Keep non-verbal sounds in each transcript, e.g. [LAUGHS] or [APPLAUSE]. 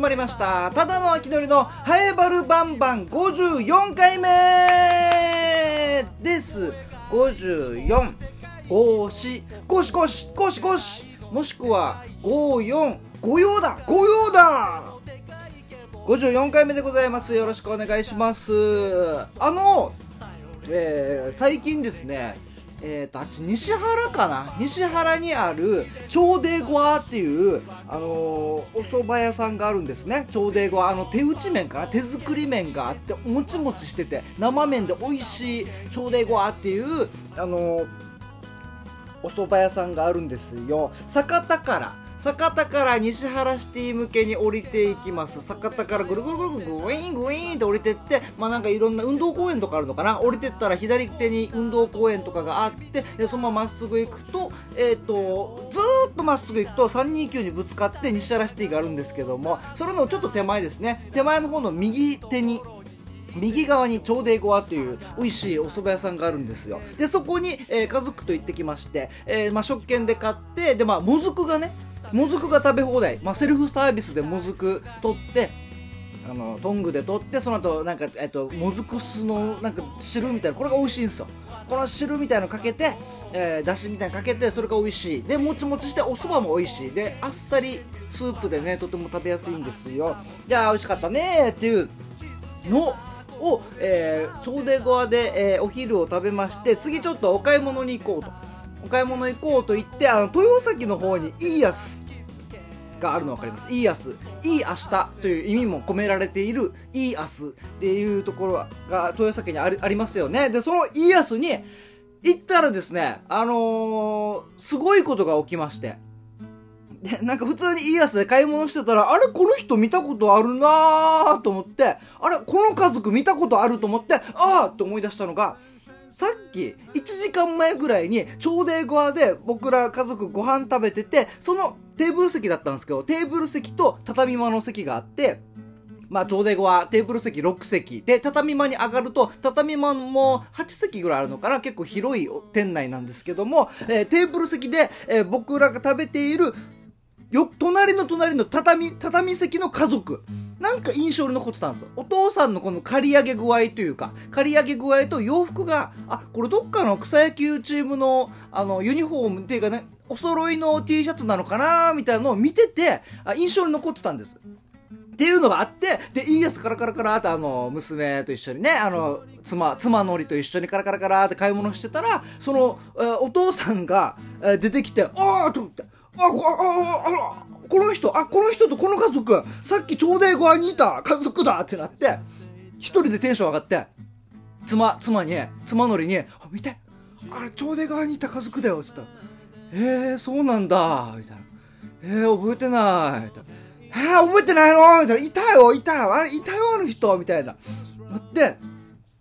始まりました。ただの秋のりのハエバルバンバン54回目です。54ゴシゴシゴシゴシゴシもしくは54御用だ。御用だ。54回目でございます。よろしくお願いします。あの、えー、最近ですねえーと、あっち西原かな？西原にある超デゴアっていう、あのー、お蕎麦屋さんがあるんですね。超デゴアあの手打ち麺かな？手作り麺があってもちもちしてて生麺で美味しい超デゴアっていう、あのー、お蕎麦屋さんがあるんですよ。酒田から酒田から西原シティ向けに降りていきます。酒田からぐるぐるぐるぐるグイーングイーンって降りてってまあなんかいろんな運動公園とかあるのかな降りてったら左手に運動公園とかがあってでそのまままっすぐ行くとえっ、ー、とずーっとまっすぐ行くと329にぶつかって西原シティがあるんですけどもそれのちょっと手前ですね手前の方の右手に右側に超デゴアという美味しいお蕎麦屋さんがあるんですよでそこに、えー、家族と行ってきまして、えー、まあ、食券で買ってでまあもずくがねもずくが食べ放題、まあ、セルフサービスでもずく取ってあのトングで取ってその後なんかえっともずく酢のなんか汁みたいなこれが美味しいんですよ。この汁みたいのかけて、えー、だしみたいのかけてそれが美味しい。でもちもちしてお蕎麦も美味しい。であっさりスープでねとても食べやすいんですよ。じゃあ美味しかったねっていうのを、えー、ちょうどゴアで、えー、お昼を食べまして次ちょっとお買い物に行こうと。お買い物行こうと言ってあの豊崎の方にいいやつがあるの分かります。いい明日。いい明日という意味も込められている。いい明日っていうところが豊崎にありますよね。でそのいい明日に行ったらですねあのー、すごいことが起きまして。で、なんか普通にいいやつで買い物してたら、あれこの人見たことあるなーと思って、あれこの家族見たことあると思って、あーって思い出したのが、さっき1時間前ぐらいにちょうど英語で僕ら家族ご飯食べててそのテーブル席だったんですけどテーブル席と畳間の席があってまあ、ちょうど英語はテーブル席6席。で、畳間に上がると、畳間も8席ぐらいあるのかな結構広い店内なんですけども、えー、テーブル席で、えー、僕らが食べている、よ、隣の隣の畳、畳席の家族。なんか印象に残ってたんです。お父さんのこの刈り上げ具合というか、刈り上げ具合と洋服が、あ、これどっかの草野球チームの、あの、ユニフォームっていうかね、お揃いの T シャツなのかなみたいなのを見てて、あ印象に残ってたんです。っていうのがあって、で、いいやつカラカラカラってあの、娘と一緒にね、あの、妻、妻のりと一緒にカラカラカラって買い物してたら、その、えー、お父さんが、えー、出てきて、ああと思って、あ、あ、あ、あ、この人、あ、この人とこの家族、さっきちょうど側にいた家族だってなって、一人でテンション上がって、妻、妻に、妻のりに、あ、見て、あれ、ちょうど側にいた家族だよ、つったら、えー、そうなんだ、みたいな。えー、覚えてない、みたいな。えー、覚えてないの？みたいな。いたよ、いたよ、あれ、いたよ、あの人、みたいな。で、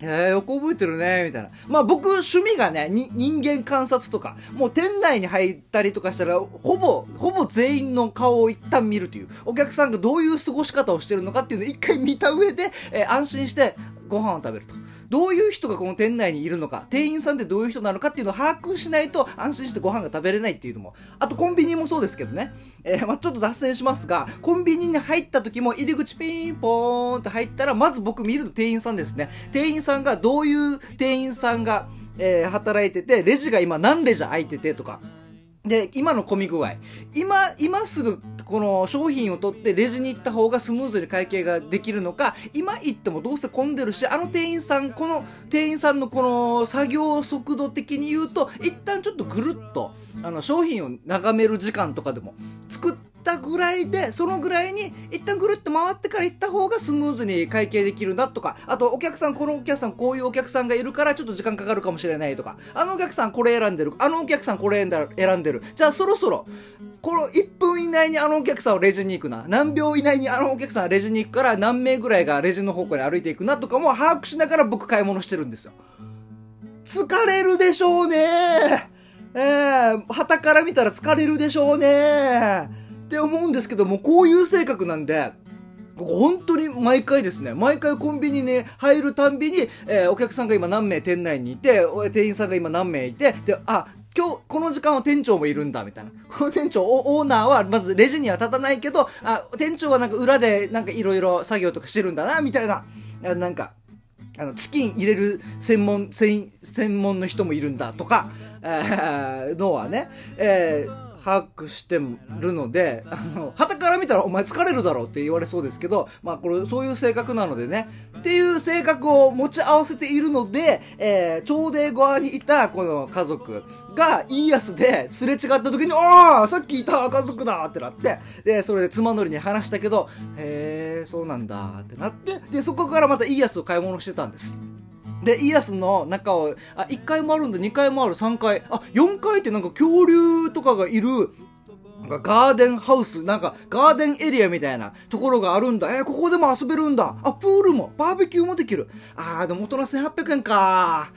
えー、よく覚えてるね、みたいな。まあ僕、趣味がね、人間観察とか、もう店内に入ったりとかしたら、ほぼ、ほぼ全員の顔を一旦見るという、お客さんがどういう過ごし方をしてるのかっていうのを一回見た上で、えー、安心してご飯を食べると。どういう人がこの店内にいるのか、店員さんってどういう人なのかっていうのを把握しないと安心してご飯が食べれないっていうのも、あとコンビニもそうですけどね、えー、まあ、ちょっと脱線しますが、コンビニに入った時も入り口ピンポーンって入ったら、まず僕見るの店員さんですね。店員さんがどういう店員さんが、えー、働いてて、レジが今何レジ空いててとか、で、今の混み具合。今、今すぐこの商品を取ってレジに行った方がスムーズに会計ができるのか、今行ってもどうせ混んでるし、あの店員さん、この店員さんのこの作業速度的に言うと、一旦ちょっとぐるっと、あの商品を眺める時間とかでも作ってたぐらいで、そのぐらいに一旦ぐるっと回ってから行った方がスムーズに会計できるなとか、あとお客さん、このお客さん、こういうお客さんがいるからちょっと時間かかるかもしれないとか、あのお客さんこれ選んでる、あのお客さんこれ選んでる。じゃあそろそろ、この1分以内にあのお客さんをレジに行くな。何秒以内にあのお客さんはレジに行くから何名ぐらいがレジの方向に歩いていくなとかも把握しながら僕買い物してるんですよ。疲れるでしょうねええー、旗から見たら疲れるでしょうねって思うんですけども、こういう性格なんで、僕本当に毎回ですね、毎回コンビニに入るたんびに、えー、お客さんが今何名店内にいて、店員さんが今何名いて、で、あ、今日この時間は店長もいるんだみたいな。[LAUGHS] この店長オーナーはまずレジには立たないけどあ店長はなんか裏でなんかいろいろ作業とかしてるんだなみたいな。なんかあのチキン入れる専門専門の人もいるんだとか、えー、のはね、えー把握してるので、あの、旗から見たらお前疲れるだろうって言われそうですけど、まあこれそういう性格なのでね、っていう性格を持ち合わせているので、えー、朝礼側にいたこの家族が、イーヤスですれ違った時に、ああさっきいた家族だってなって、で、それで妻乗りに話したけど、へえ、そうなんだってなって、で、そこからまたイーヤスを買い物してたんです。で、イヤスの中を、あ、1階もあるんだ、2階もある、3階、あ、4階ってなんか恐竜とかがいる、なんかガーデンハウス、なんかガーデンエリアみたいなところがあるんだ。えー、ここでも遊べるんだ。あ、プールも、バーベキューもできる。あー、でも大人1800円か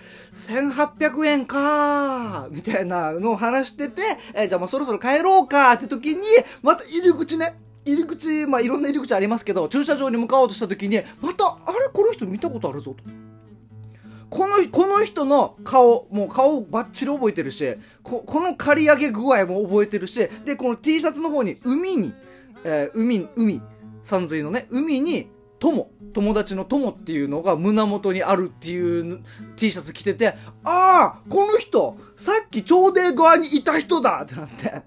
1800円かみたいなのを話してて、えー、じゃあもうそろそろ帰ろうかって時に、また入り口ね、入り口、まあいろんな入り口ありますけど、駐車場に向かおうとした時に、また、あれこの人見たことあるぞと。この、この人の顔、もう顔バッチリ覚えてるし、ここの刈り上げ具合も覚えてるし、で、この T シャツの方に、海に、えー、海、海、山水のね、海に、友、友達の友っていうのが胸元にあるっていう T シャツ着てて、ああこの人、さっき朝礼側にいた人だってなって、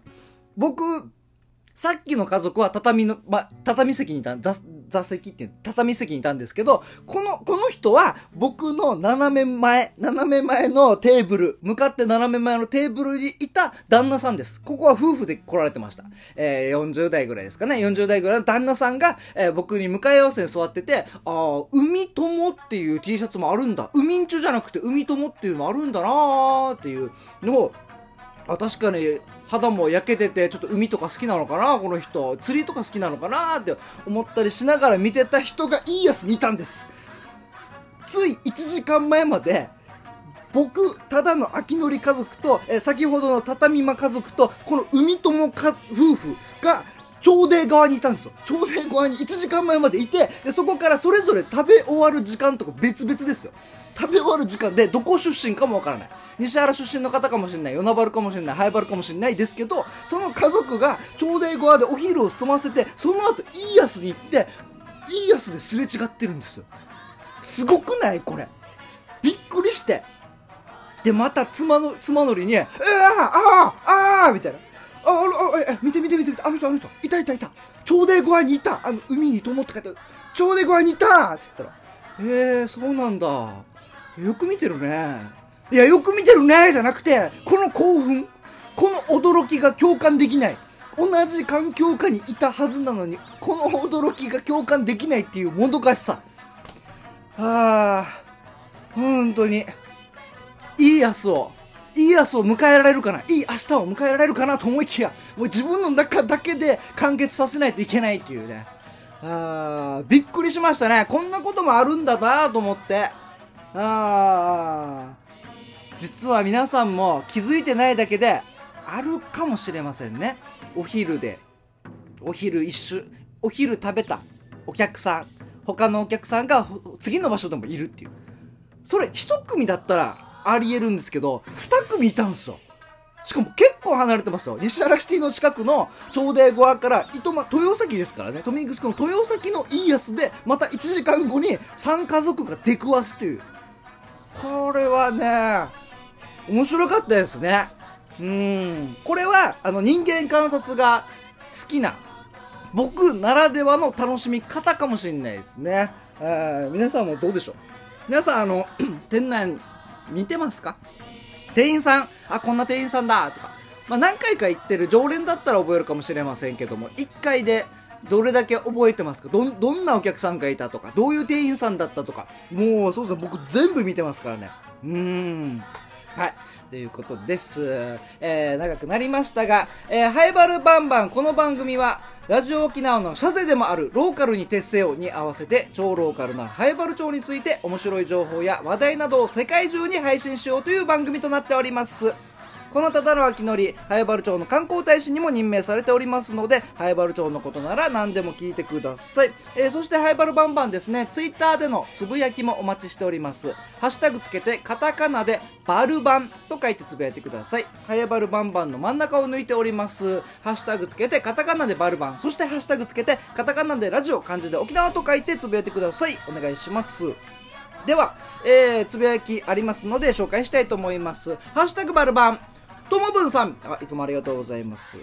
僕、さっきの家族は畳の、ま、畳席にいた、座、座席っていう、畳席にいたんですけど、この、この人は僕の斜め前、斜め前のテーブル、向かって斜め前のテーブルにいた旦那さんです。ここは夫婦で来られてました。えー、40代ぐらいですかね。40代ぐらいの旦那さんが、えー、僕に向かい合わせに座ってて、ああ、海友っていう T シャツもあるんだ。海んちゅじゃなくて海友っていうのもあるんだなーっていうのを、あ、確かに肌も焼けてて、ちょっと海とか好きなのかなこの人。釣りとか好きなのかなって思ったりしながら見てた人がいいやつにいたんです。つい1時間前まで、僕、ただの秋のり家族と、え先ほどの畳間家族と、この海友か夫婦が、朝礼側にいたんですよ。朝礼側に1時間前までいて、でそこからそれぞれ食べ終わる時間とか別々ですよ。食べ終わる時間でどこ出身かもわからない。西原出身の方かもしれない、与那原かもしれない、早原かもしれないですけど、その家族が朝礼側でお昼を済ませて、その後、いいやつに行って、いいやつですれ違ってるんですよ。すごくないこれ。びっくりして。で、また妻の、妻のりに、えー、ああああみたいな。あ、あ、あ、え、見て見て見て見て、あの人、あの人、いたいたいた。朝礼側にいた。あの、海に友って書いてある。朝礼側にいたっつったら、えー、そうなんだ。よく見てるね。いや、よく見てるねじゃなくて、この興奮、この驚きが共感できない。同じ環境下にいたはずなのに、この驚きが共感できないっていうもどかしさ。ああ、本当に、いい明日を、いい明日を迎えられるかな、いい明日を迎えられるかなと思いきや、もう自分の中だけで完結させないといけないっていうね。ああ、びっくりしましたね。こんなこともあるんだなと思って。ああ。実は皆さんも気づいてないだけであるかもしれませんねお昼でお昼一緒お昼食べたお客さん他のお客さんが次の場所でもいるっていうそれ一組だったらありえるんですけど二組いたんですよしかも結構離れてますよ。西原シティの近くの朝礼側から、糸満、豊崎ですからね。富城区の豊崎のいいやつで、また1時間後に3家族が出くわすという。これはね、面白かったですね。うん。これは、あの、人間観察が好きな、僕ならではの楽しみ方かもしれないですね。えー、皆さんもどうでしょう？皆さん、あの、[CLEARS THROAT] 店内見てますか？店員さん、あ、こんな店員さんだ。とか。まあ、何回か行ってる。常連だったら覚えるかもしれませんけども、1回でどれだけ覚えてますか？ど、どんなお客さんがいたとか、どういう店員さんだったとか、もうそうですね、僕全部見てますからね。うーん。はい。ということです。えー、長くなりましたが、えー、ハイバルバンバン、この番組は、ラジオ沖縄のシャゼでもあるローカルに徹せよに合わせて、超ローカルなハイバル町について面白い情報や話題などを世界中に配信しようという番組となっております。この忠野明則早原町の観光大使にも任命されておりますので早原町のことなら何でも聞いてください、えーそして早原バンバンですね。ツイッターでのつぶやきもお待ちしております。ハッシュタグつけてカタカナでバルバンと書いてつぶやいてください。早原バンバンの真ん中を抜いております。ハッシュタグつけてカタカナでバルバン。そしてハッシュタグつけてカタカナでラジオ漢字で沖縄と書いてつぶやいてください。お願いします。では、えー、つぶやきありますので紹介したいと思います。ハッシュタグバルバン、ともぶんさん、あ、いつもありがとうございます。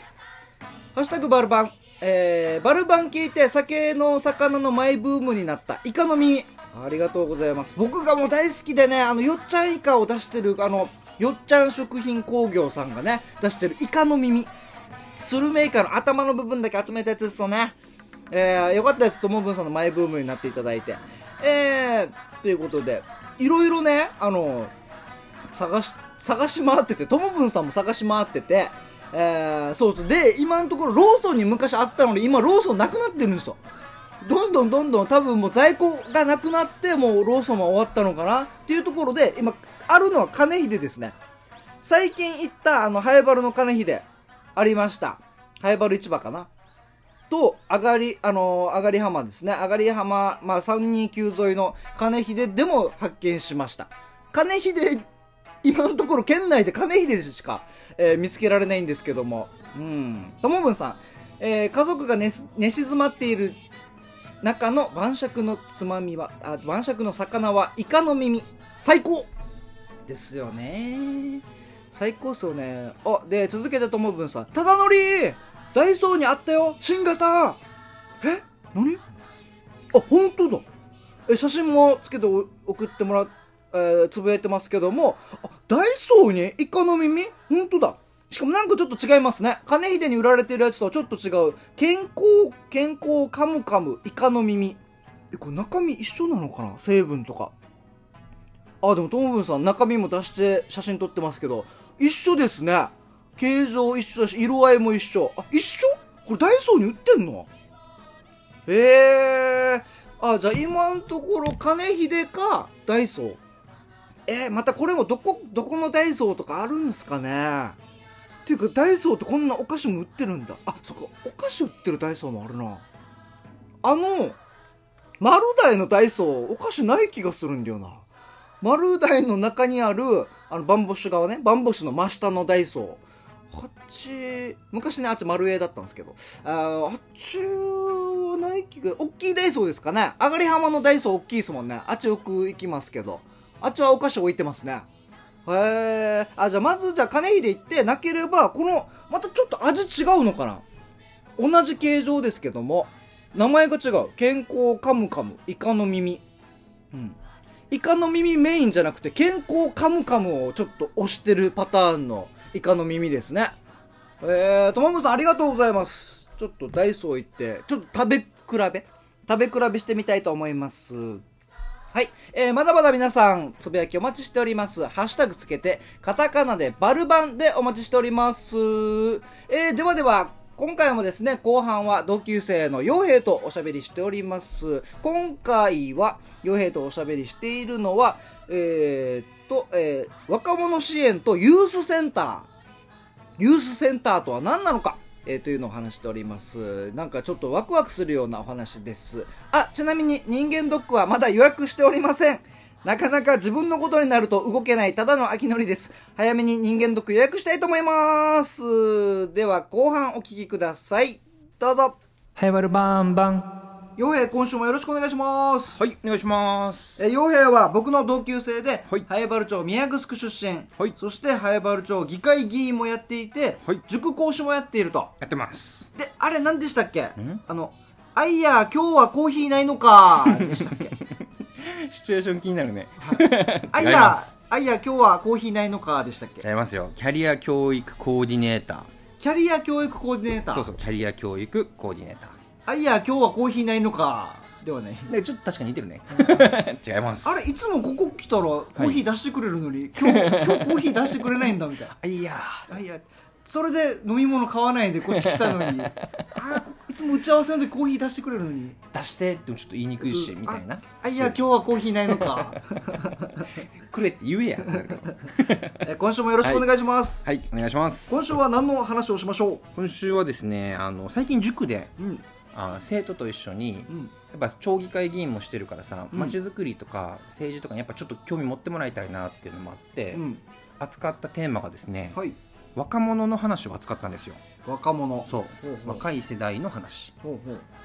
ハッシュタグバルバン、えー、バルバン聞いて酒の魚のマイブームになったイカの耳。ありがとうございます。僕がもう大好きでね、あの、よっちゃんイカを出してる、あの、よっちゃん食品工業さんがね、出してるイカの耳。スルメイカの頭の部分だけ集めたやつですよね。えー、よかったです。ともぶんさんのマイブームになっていただいて。えー、ということで、いろいろね、あの、探して、探し回ってて、ともぶんさんも探し回ってて、えー、そうそう。で、今のところローソンに昔あったのに、今ローソンなくなってるんですよ。どんどんどんどん多分もう在庫がなくなって、もうローソンは終わったのかな？っていうところで、今、あるのは金秀ですね。最近行った、あの、ハエバルの金秀、ありました。ハエバル市場かな？と、あがり、あのー、あがり浜ですね。あがり浜、まあ、329沿いの金秀でも発見しました。金秀、今のところ県内で金秀でしか、えー見つけられないんですけども。うん。ともぶんさん、えー家族が寝寝静まっている中の晩酌のつまみは、あ晩酌の魚はイカの耳。最高ですよね。最高っすよね。あ、で、続けてともぶんさん。ただのりダイソーにあったよ新型え？何？あ、本当だ。え、写真もつけて送ってもらって、えーつぶやいてますけども、あ、ダイソーにイカの耳？本当だ。しかもなんかちょっと違いますね。金秀に売られてるやつとはちょっと違う。健康、健康カムカム、イカの耳。え、これ中身一緒なのかな？成分とか。あ、でも、ともぶんさん、中身も出して写真撮ってますけど、一緒ですね。形状一緒だし、色合いも一緒。あ、一緒？これダイソーに売ってんの？ええー。あ、じゃあ今のところ、金秀か、ダイソー。えー、またこれもどこ、どこのダイソーとかあるんすかね？っていうか、ダイソーってこんなお菓子も売ってるんだ。あ、そっか、お菓子売ってるダイソーもあるな。あの、丸大のダイソー、お菓子ない気がするんだよな。丸大の中にある、あの、バンボッシュ側ね、バンボッシュの真下のダイソー。あっち、昔ね、あっち丸 A だったんですけど、ああっちはない気が、大きいダイソーですかね。上がり浜のダイソー大きいですもんね。あっちよく行きますけど。あっちはお菓子置いてますね。へえ。あ、じゃあまずじゃあ金秀行って、なければ、この、またちょっと味違うのかな？同じ形状ですけども、名前が違う。健康カムカム、イカの耳。うん。イカの耳メインじゃなくて、健康カムカムをちょっと押してるパターンのイカの耳ですね。えー、ともむさんありがとうございます。ちょっとダイソー行って、ちょっと食べ比べ？食べ比べしてみたいと思います。はい。えー、まだまだ皆さん、つぶやきお待ちしております。ハッシュタグつけて、カタカナでバルバンでお待ちしております。えー、ではでは、今回もですね、後半は同級生の傭兵とおしゃべりしております。今回は、傭兵とおしゃべりしているのは、えー、っと、えー、若者支援とユースセンター。ユースセンターとは何なのか、えーというのを話しております。なんかちょっとワクワクするようなお話です。あ、ちなみに人間ドックはまだ予約しておりません。なかなか自分のことになると動けないただの秋のりです。早めに人間ドック予約したいと思います。では後半お聞きください。どうぞ。はい、バルバンバン。洋平今週もよろしくお願いします。はい、お願いします。えー、洋平は僕の同級生で、はい早原町宮城区出身、はいそして早原町議会議員もやっていて、はい塾講師もやっていると。やってます。で、あれ何でしたっけ？あの、あいや、今日はコーヒーないのか、でしたっけ？[LAUGHS] シチュエーション気になるね。あいや [LAUGHS] 違います、あいや、今日はコーヒーないのか、でしたっけ？違いますよ。キャリア教育コーディネータキャリア教育コーディネーター。ー。そうそう、キャリア教育コーディネータあいや、今日はコーヒーないのか、ではない。ー。で、ちょっと確かに似てるね。違います。あれ、いつもここ来たらコーヒー出してくれるのに、今日、今日コーヒー出してくれないんだ、みたいな。[LAUGHS] あいや。あいや。それで飲み物買わないでこっち来たのに。[LAUGHS] あーこいいつも打ち合わせの時コーヒー出してくれるのに。出してってもちょっと言いにくいしみたいな。あいや今日はコーヒーないのか。[LAUGHS] くれって言えやえ今週もよろしくお願いします、はい。お願いします。今週は何の話をしましょ今週はですねあの最近塾でううんあ生徒と一緒にうん。やっぱ町議会議員もしてるからさうん。まち、づくりとか政治とかにやっぱちょっと興味持ってもらいたいなっていうのもあって、うん。扱ったテーマがですね、はい。若者の話を扱ったんですよ。若者。そう。若い世代の話。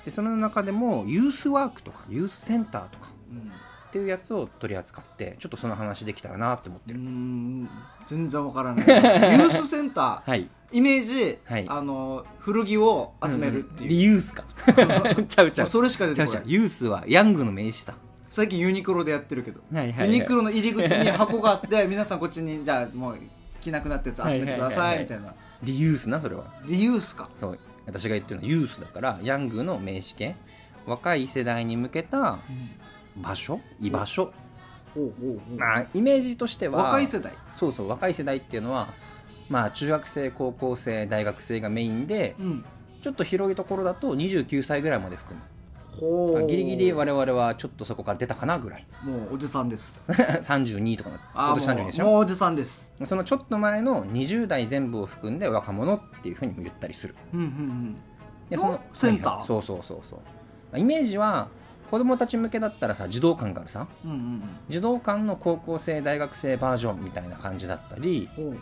でその中でもユースワークとかユースセンターとかうん。っていうやつを取り扱ってちょっとその話できたらなって思ってる、ん。全然わからない。[LAUGHS] ユースセンター。はいイメージ、はい。あの古着を集めるっていう、リユースか。[LAUGHS] ちゃうちゃう。それしか出ちゃてこない。うちゃう。ユースはヤングの名詞さ最近ユニクロでやってるけど、はいはい、ユニクロの入り口に箱があって [LAUGHS] 皆さんこっちにじゃあもう着なくなったやつ集めてくださはいはいはいはい。いみたいな。リユースなそれは。リユースか。そう。私が言ってるのはユースだからヤングの名詞形若い世代に向けた場所？居場所、ほうほうほう。まあイメージとしては若い世代。そうそう若い世代っていうのはまあ中学生高校生大学生がメインでうん。ちょっと広いところだと29歳ぐらいまで含む。ほう。ギリギリ我々はちょっとそこから出たかなぐらい。もうおじさんです。[LAUGHS] 32とかなあ今年32でしょ？もうおじさんです。そのちょっと前の20代全部を含んで若者っていうふうにも言ったりする。うんうんでのセンター？はいはい。そうそうそうそう。イメージは子供たち向けだったらさ児童館があるさうんうんうん。児童館の高校生大学生バージョンみたいな感じだったりほう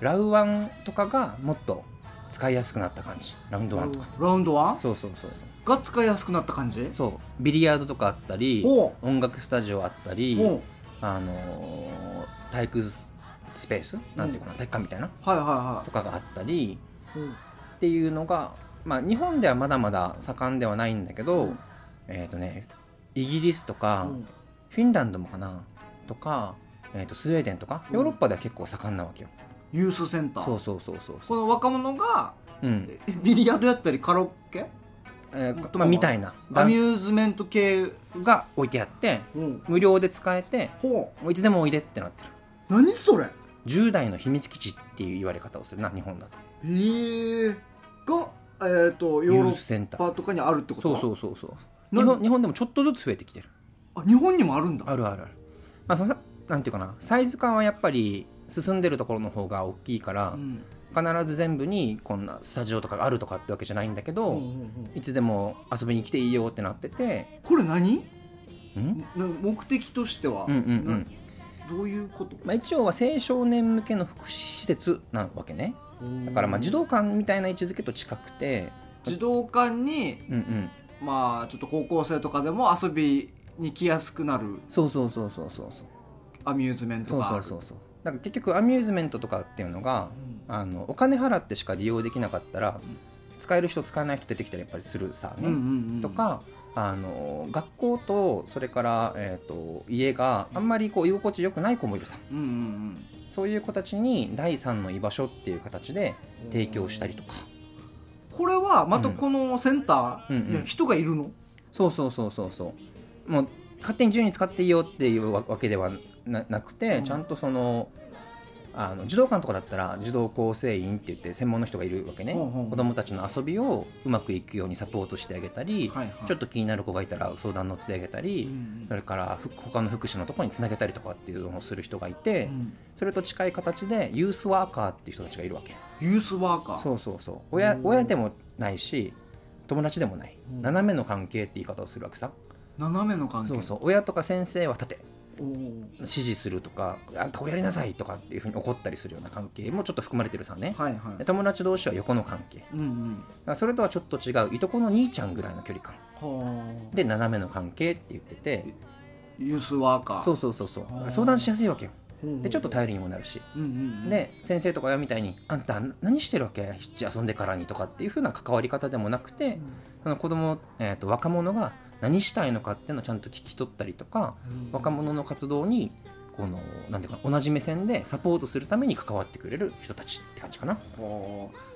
ラウワンとかがもっと使いやすくなった感じ。ラウンドワンとか。ラウンドワン？そうそうそうが使いやすくなった感じ？そう。そうビリヤードとかあったりほ音楽スタジオあったりほあのー体育スペース？なんていうかな体育館みたいな？うはいはいはとかがあったりうっていうのが、まあ、日本ではまだまだ盛んではないんだけど、うん。えっ、とねイギリスとか、うん。フィンランドもかな？とか、えー、とスウェーデンとかうん。ヨーロッパでは結構盛んなわけよ、ユースセンター。そうそうそうそうこの若者がうん。えビリヤードやったりカラオケ？えーまあ、みたいな。アミューズメント系が置いてあってうん。無料で使えてほもういつでもおいでってなってる。う何それ？10代の秘密基地っていう言われ方をするな日本だと。へえがえっ、とヨーロッパとかにあるってこと？そうそうそうそう。な日本日本でもちょっとずつ増えてきてる。あ日本にもあるんだ。あるあるある。まあそのさなんていうかな。サイズ感はやっぱり進んでるところの方が大きいから、うん。必ず全部にこんなスタジオとかがあるとかってわけじゃないんだけど、いつでも遊びに来ていいよってなってて。これ何？ん？な目的としては、うんうんうん。などういうこと？まあ、一応は青少年向けの福祉施設なわけね。だからまあ児童館みたいな位置づけと近くて。児童館にうんうん。まあちょっと高校生とかでも遊びに来やすくなるそうそうそうそうそうそう。アミューズメントそうがある。そうそうそうだから結局アミューズメントとかっていうのがあのお金払ってしか利用できなかったら使える人使えない人出てきたりやっぱりするさね、うんうんうんとかあの学校とそれから、えー、と家があんまりこう居心地よくない子もいるさ。うんうんそういう子たちに第三の居場所っていう形でうん提供したりとか。これはまたこのセンターうん。うんに人がいるの、そうそうそうそうそう。もう勝手に自由に使っていいよっていうわわけではななくて、うん。ちゃんとそのあの児童館とかだったら児童構成員って言って専門の人がいるわけね、子供たちの遊びをうまくいくようにサポートしてあげたり、はいはい。ちょっと気になる子がいたら相談乗ってあげたり、うんそれからふ他の福祉のところにつなげたりとかっていうのをする人がいて、うん。それと近い形でユースワーカーっていう人たちがいるわけ。ユースワーカー。そうそうそう。親うん。親でもないし友達でもない、うん。斜めの関係って言い方をするわけさ。斜めの関係。そうそう。親とか先生は縦おー指示するとかあんたこれやりなさいとかっていうふうに怒ったりするような関係もちょっと含まれてるさね、はいはい。で友達同士は横の関係。うんうん。らそれとはちょっと違ういとこの兄ちゃんぐらいの距離感。はあ。で斜めの関係って言ってて。ユースワーカーそうそうそう。そう相談しやすいわけよ。でちょっと頼りにもなるし。うんうんうん。で先生とか親みたいに「あんた何してるわけ？遊んでからに」とかっていう風な関わり方でもなくてその子供、えー、と若者が何したいのかっていうのをちゃんと聞き取ったりとかうん若者の活動にこのなんていうか同じ目線でサポートするために関わってくれる人たちって感じかな。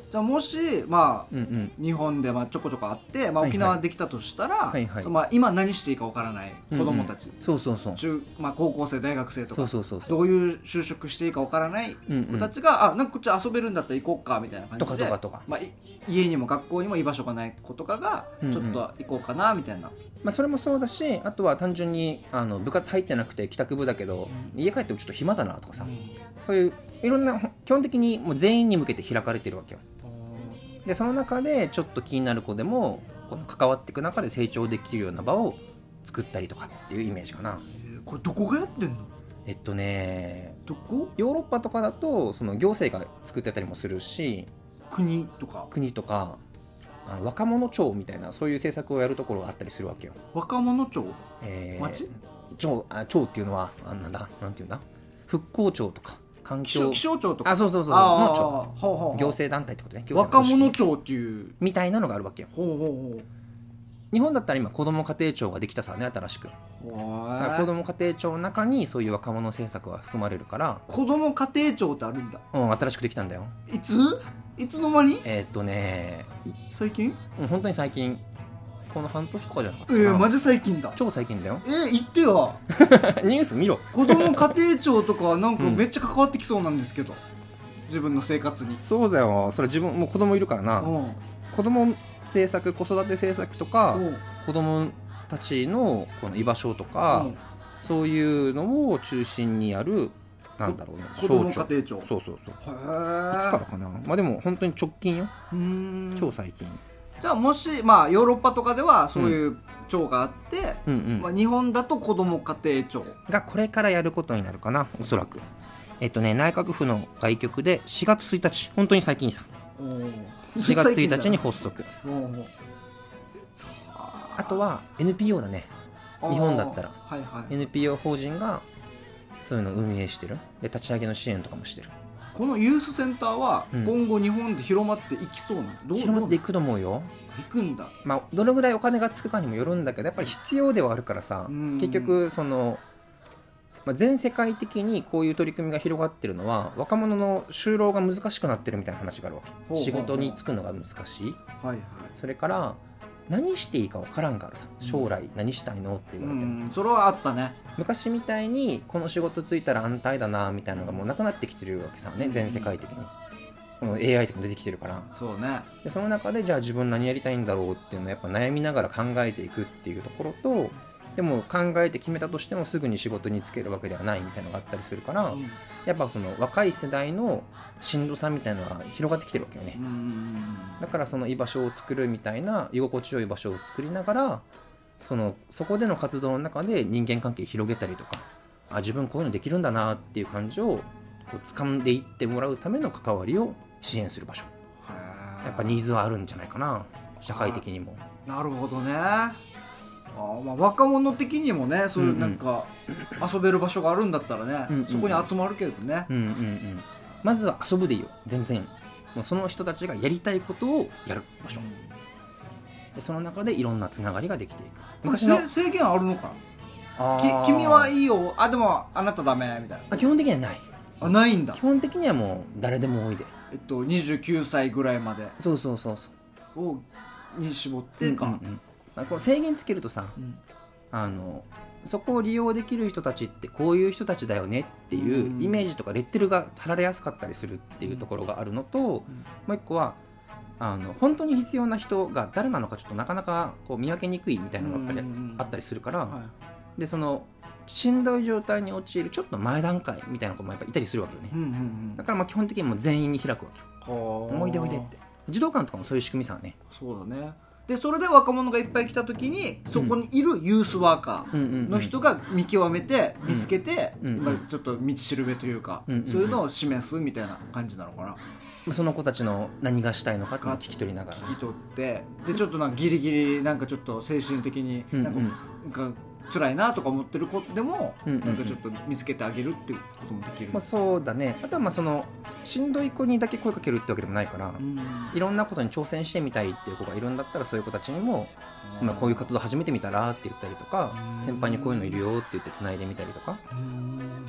はあじゃあもしまあうんうん。日本でまあちょこちょこあって、まあ、沖縄できたとしたら、はいはい。まあ、今何していいかわからない子供たち、そうそうそう。中まあ、高校生大学生とか。そうそうそうそう。どういう就職していいかわからないうんうん。子たちが、あなんかこっち遊べるんだったら行こうかみたいな感じでとかとかとか。まあ、い家にも学校にも居場所がない子とかがうんうん。ちょっと行こうかなみたいな、まあ、それもそうだしあとは単純にあの部活入ってなくて帰宅部だけど、家帰ってもちょっと暇だなとかさ、そういういろんな基本的にもう全員に向けて開かれてるわけよでその中でちょっと気になる子でもこの関わっていく中で成長できるような場を作ったりとかっていうイメージかな。えーこれどこがやってんの？えっとねどこ？ヨーロッパとかだとその行政が作ってたりもするし国とか？国とかあの若者庁みたいなそういう政策をやるところがあったりするわけよ、若者庁えー町？庁あ庁っていうのはあなんだ？なんていうんだ？復興庁とか環境。気象庁とか。あそうそうそう。の庁ほうほうほう。行政団体ってことね。行若政の組織者庁っていう。みたいなのがあるわけよほうほう。日本だったら今子ども家庭庁ができたさね新しく。ほうだから子ども家庭庁の中にそういう若者政策が含まれるから、子供家庭庁ってあるんだ。うん、新しくできたんだよ。いつ？いつの間に？えーっとね。最近？うん本当に最近この半年とかじゃなかったえかな、ー、マジ最近だ。超最近だよ。えー、言ってよ。[LAUGHS] ニュース見ろ。子供家庭庁とかなんかうん。めっちゃ関わってきそうなんですけど、自分の生活に。そうだよ。それ自分もう子供いるからな。うん。子供政策子育て政策とかうん。子供たちのこの居場所とか、うん。そういうのを中心にやるなんだろうね子供家庭庁。そうそうそう。へいえつからかな。まあでも本当に直近よ。超最近じゃあもしまあヨーロッパとかではそういう庁があって、うんうん、まあ、日本だと子供家庭庁。がこれからやることになるかなおそらく。えっとね内閣府の外局で4月1日本当に最近さ。4月1日に発足。あとは NPO だね。日本だったら。はいはい。NPO 法人がそういうのを運営してる。で立ち上げの支援とかもしてるこのユースセンターはうん。今後日本で広まっていきそうなの、どうど広まっていくと思うよ。ういくんだ。まあどのぐらいお金がつくかにもよるんだけどやっぱり必要ではあるからさ。うん。結局その、まあ、全世界的にこういう取り組みが広がってるのは若者の就労が難しくなってるみたいな話があるわけ。仕事に就くのが難しい。はいはい。それから何していいか分からんからさ将来何したいのってう言われても、んそれはあったね。昔みたいにこの仕事ついたら安泰だなみたいなのがもうなくなってきてるわけさねうん。全世界的に、この AI とかも出てきてるから。そうね。でその中でじゃあ自分何やりたいんだろうっていうのをやっぱ悩みながら考えていくっていうところとでも考えて決めたとしてもすぐに仕事に就けるわけではないみたいなのがあったりするから、うん。やっぱその若い世代のしんどさみたいなのが広がってきてるわけよね、うんだからその居場所を作るみたいな居心地よい場所を作りながらそのそこでの活動の中で人間関係広げたりとかあ自分こういうのできるんだなっていう感じをこう掴んでいってもらうための関わりを支援する場所。やっぱニーズはあるんじゃないかな社会的にも。なるほどねあーまあ若者的にもねそういうなんか遊べる場所があるんだったらね、うんうんそこに集まるけどね、うんうんうんまずは遊ぶでいいよ全然。もうその人たちがやりたいことをやる場所。でその中でいろんなつながりができていく。昔のせ制限あるのかな？き君はいいよ。あでもあなたダメ。みたいあ基本的にはない。なあないんだ。基本的にはもう誰でも多いで。えっと29歳ぐらいまで。そうそうそうそう。をに絞ってか、うんうんうん。まあこう制限つけるとさうん。あのそこを利用できる人たちってこういう人たちだよねっていううん。イメージとかレッテルが貼られやすかったりするっていうところがあるのと、もう一個はあの本当に必要な人が誰なのかちょっとなかなかこう見分けにくいみたいなのがやっぱりうんあったりするから、はいでそのしんどい状態に陥るちょっと前段階みたいな子もやっぱいたりするわけよね。だからまあ基本的にもう全員に開くわけよ。いでおいでって。児童館とかもそういう仕組みさね。そうだねでそれで若者がいっぱい来た時にそこにいるユースワーカーの人が見極めてうん見つけて、うん。まあちょっと道しるべというか、うんそういうのを示すみたいな感じなのかな、まあその子たちの何がしたいのかって聞き取りながら。聞き取ってでちょっとなんかギリギリなんかちょっと精神的にうん。なんか,、なんか辛いなとか思ってる子でも、うんうんうん。なんかちょっと見つけてあげるっていうこともできる、まあ、そうだね。あとはまあそのしんどい子にだけ声かけるってわけでもないから、うん。いろんなことに挑戦してみたいっていう子がいるんだったらそういう子たちにも、まあ、こういう活動始めてみたらって言ったりとかうん。先輩にこういうのいるよって言ってつないでみたりとかうん。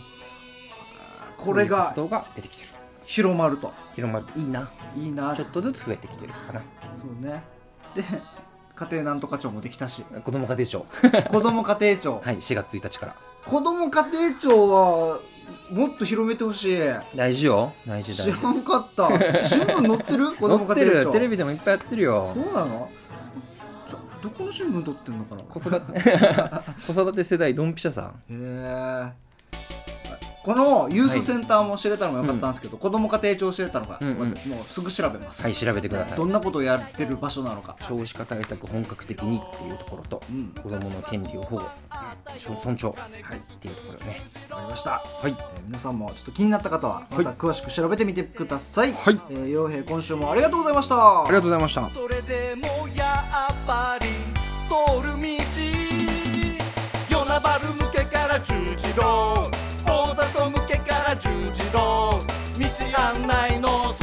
これが活動が出てきてる。広まると。広まるといいな。いいな。ちょっとずつ増えてきてるかな。そうね。で家庭なんとか庁もできたし。子供家庭庁。子供家庭庁、[LAUGHS] はい4月1日から。子供家庭庁はもっと広めてほしい。大事よ。大事大知事らんかった。新聞載ってる？子 [LAUGHS] 載って供家庭庁。るテレビでもいっぱいやってるよ。そうなの？どこの新聞載ってんのかな？子育て。[LAUGHS] 子育て世代ドンピシャさん。へえこのユースセンターも知れたのがよかったんですけど、子供家庭庁知れたのが、うんうん。もうすぐ調べます、はい調べてください。どんなことをやってる場所なのか、少子化対策本格的にっていうところとうん、子供の権利を保護尊重はい。っていうところね。わかりました、はい。えー皆さんもちょっと気になった方はまた詳しく調べてみてください、はい。えー、陽平今週もありがとうございました。ありがとうございました。それでもやっぱり通る道。与那原向けから十字路大里向けから十字路。道案内の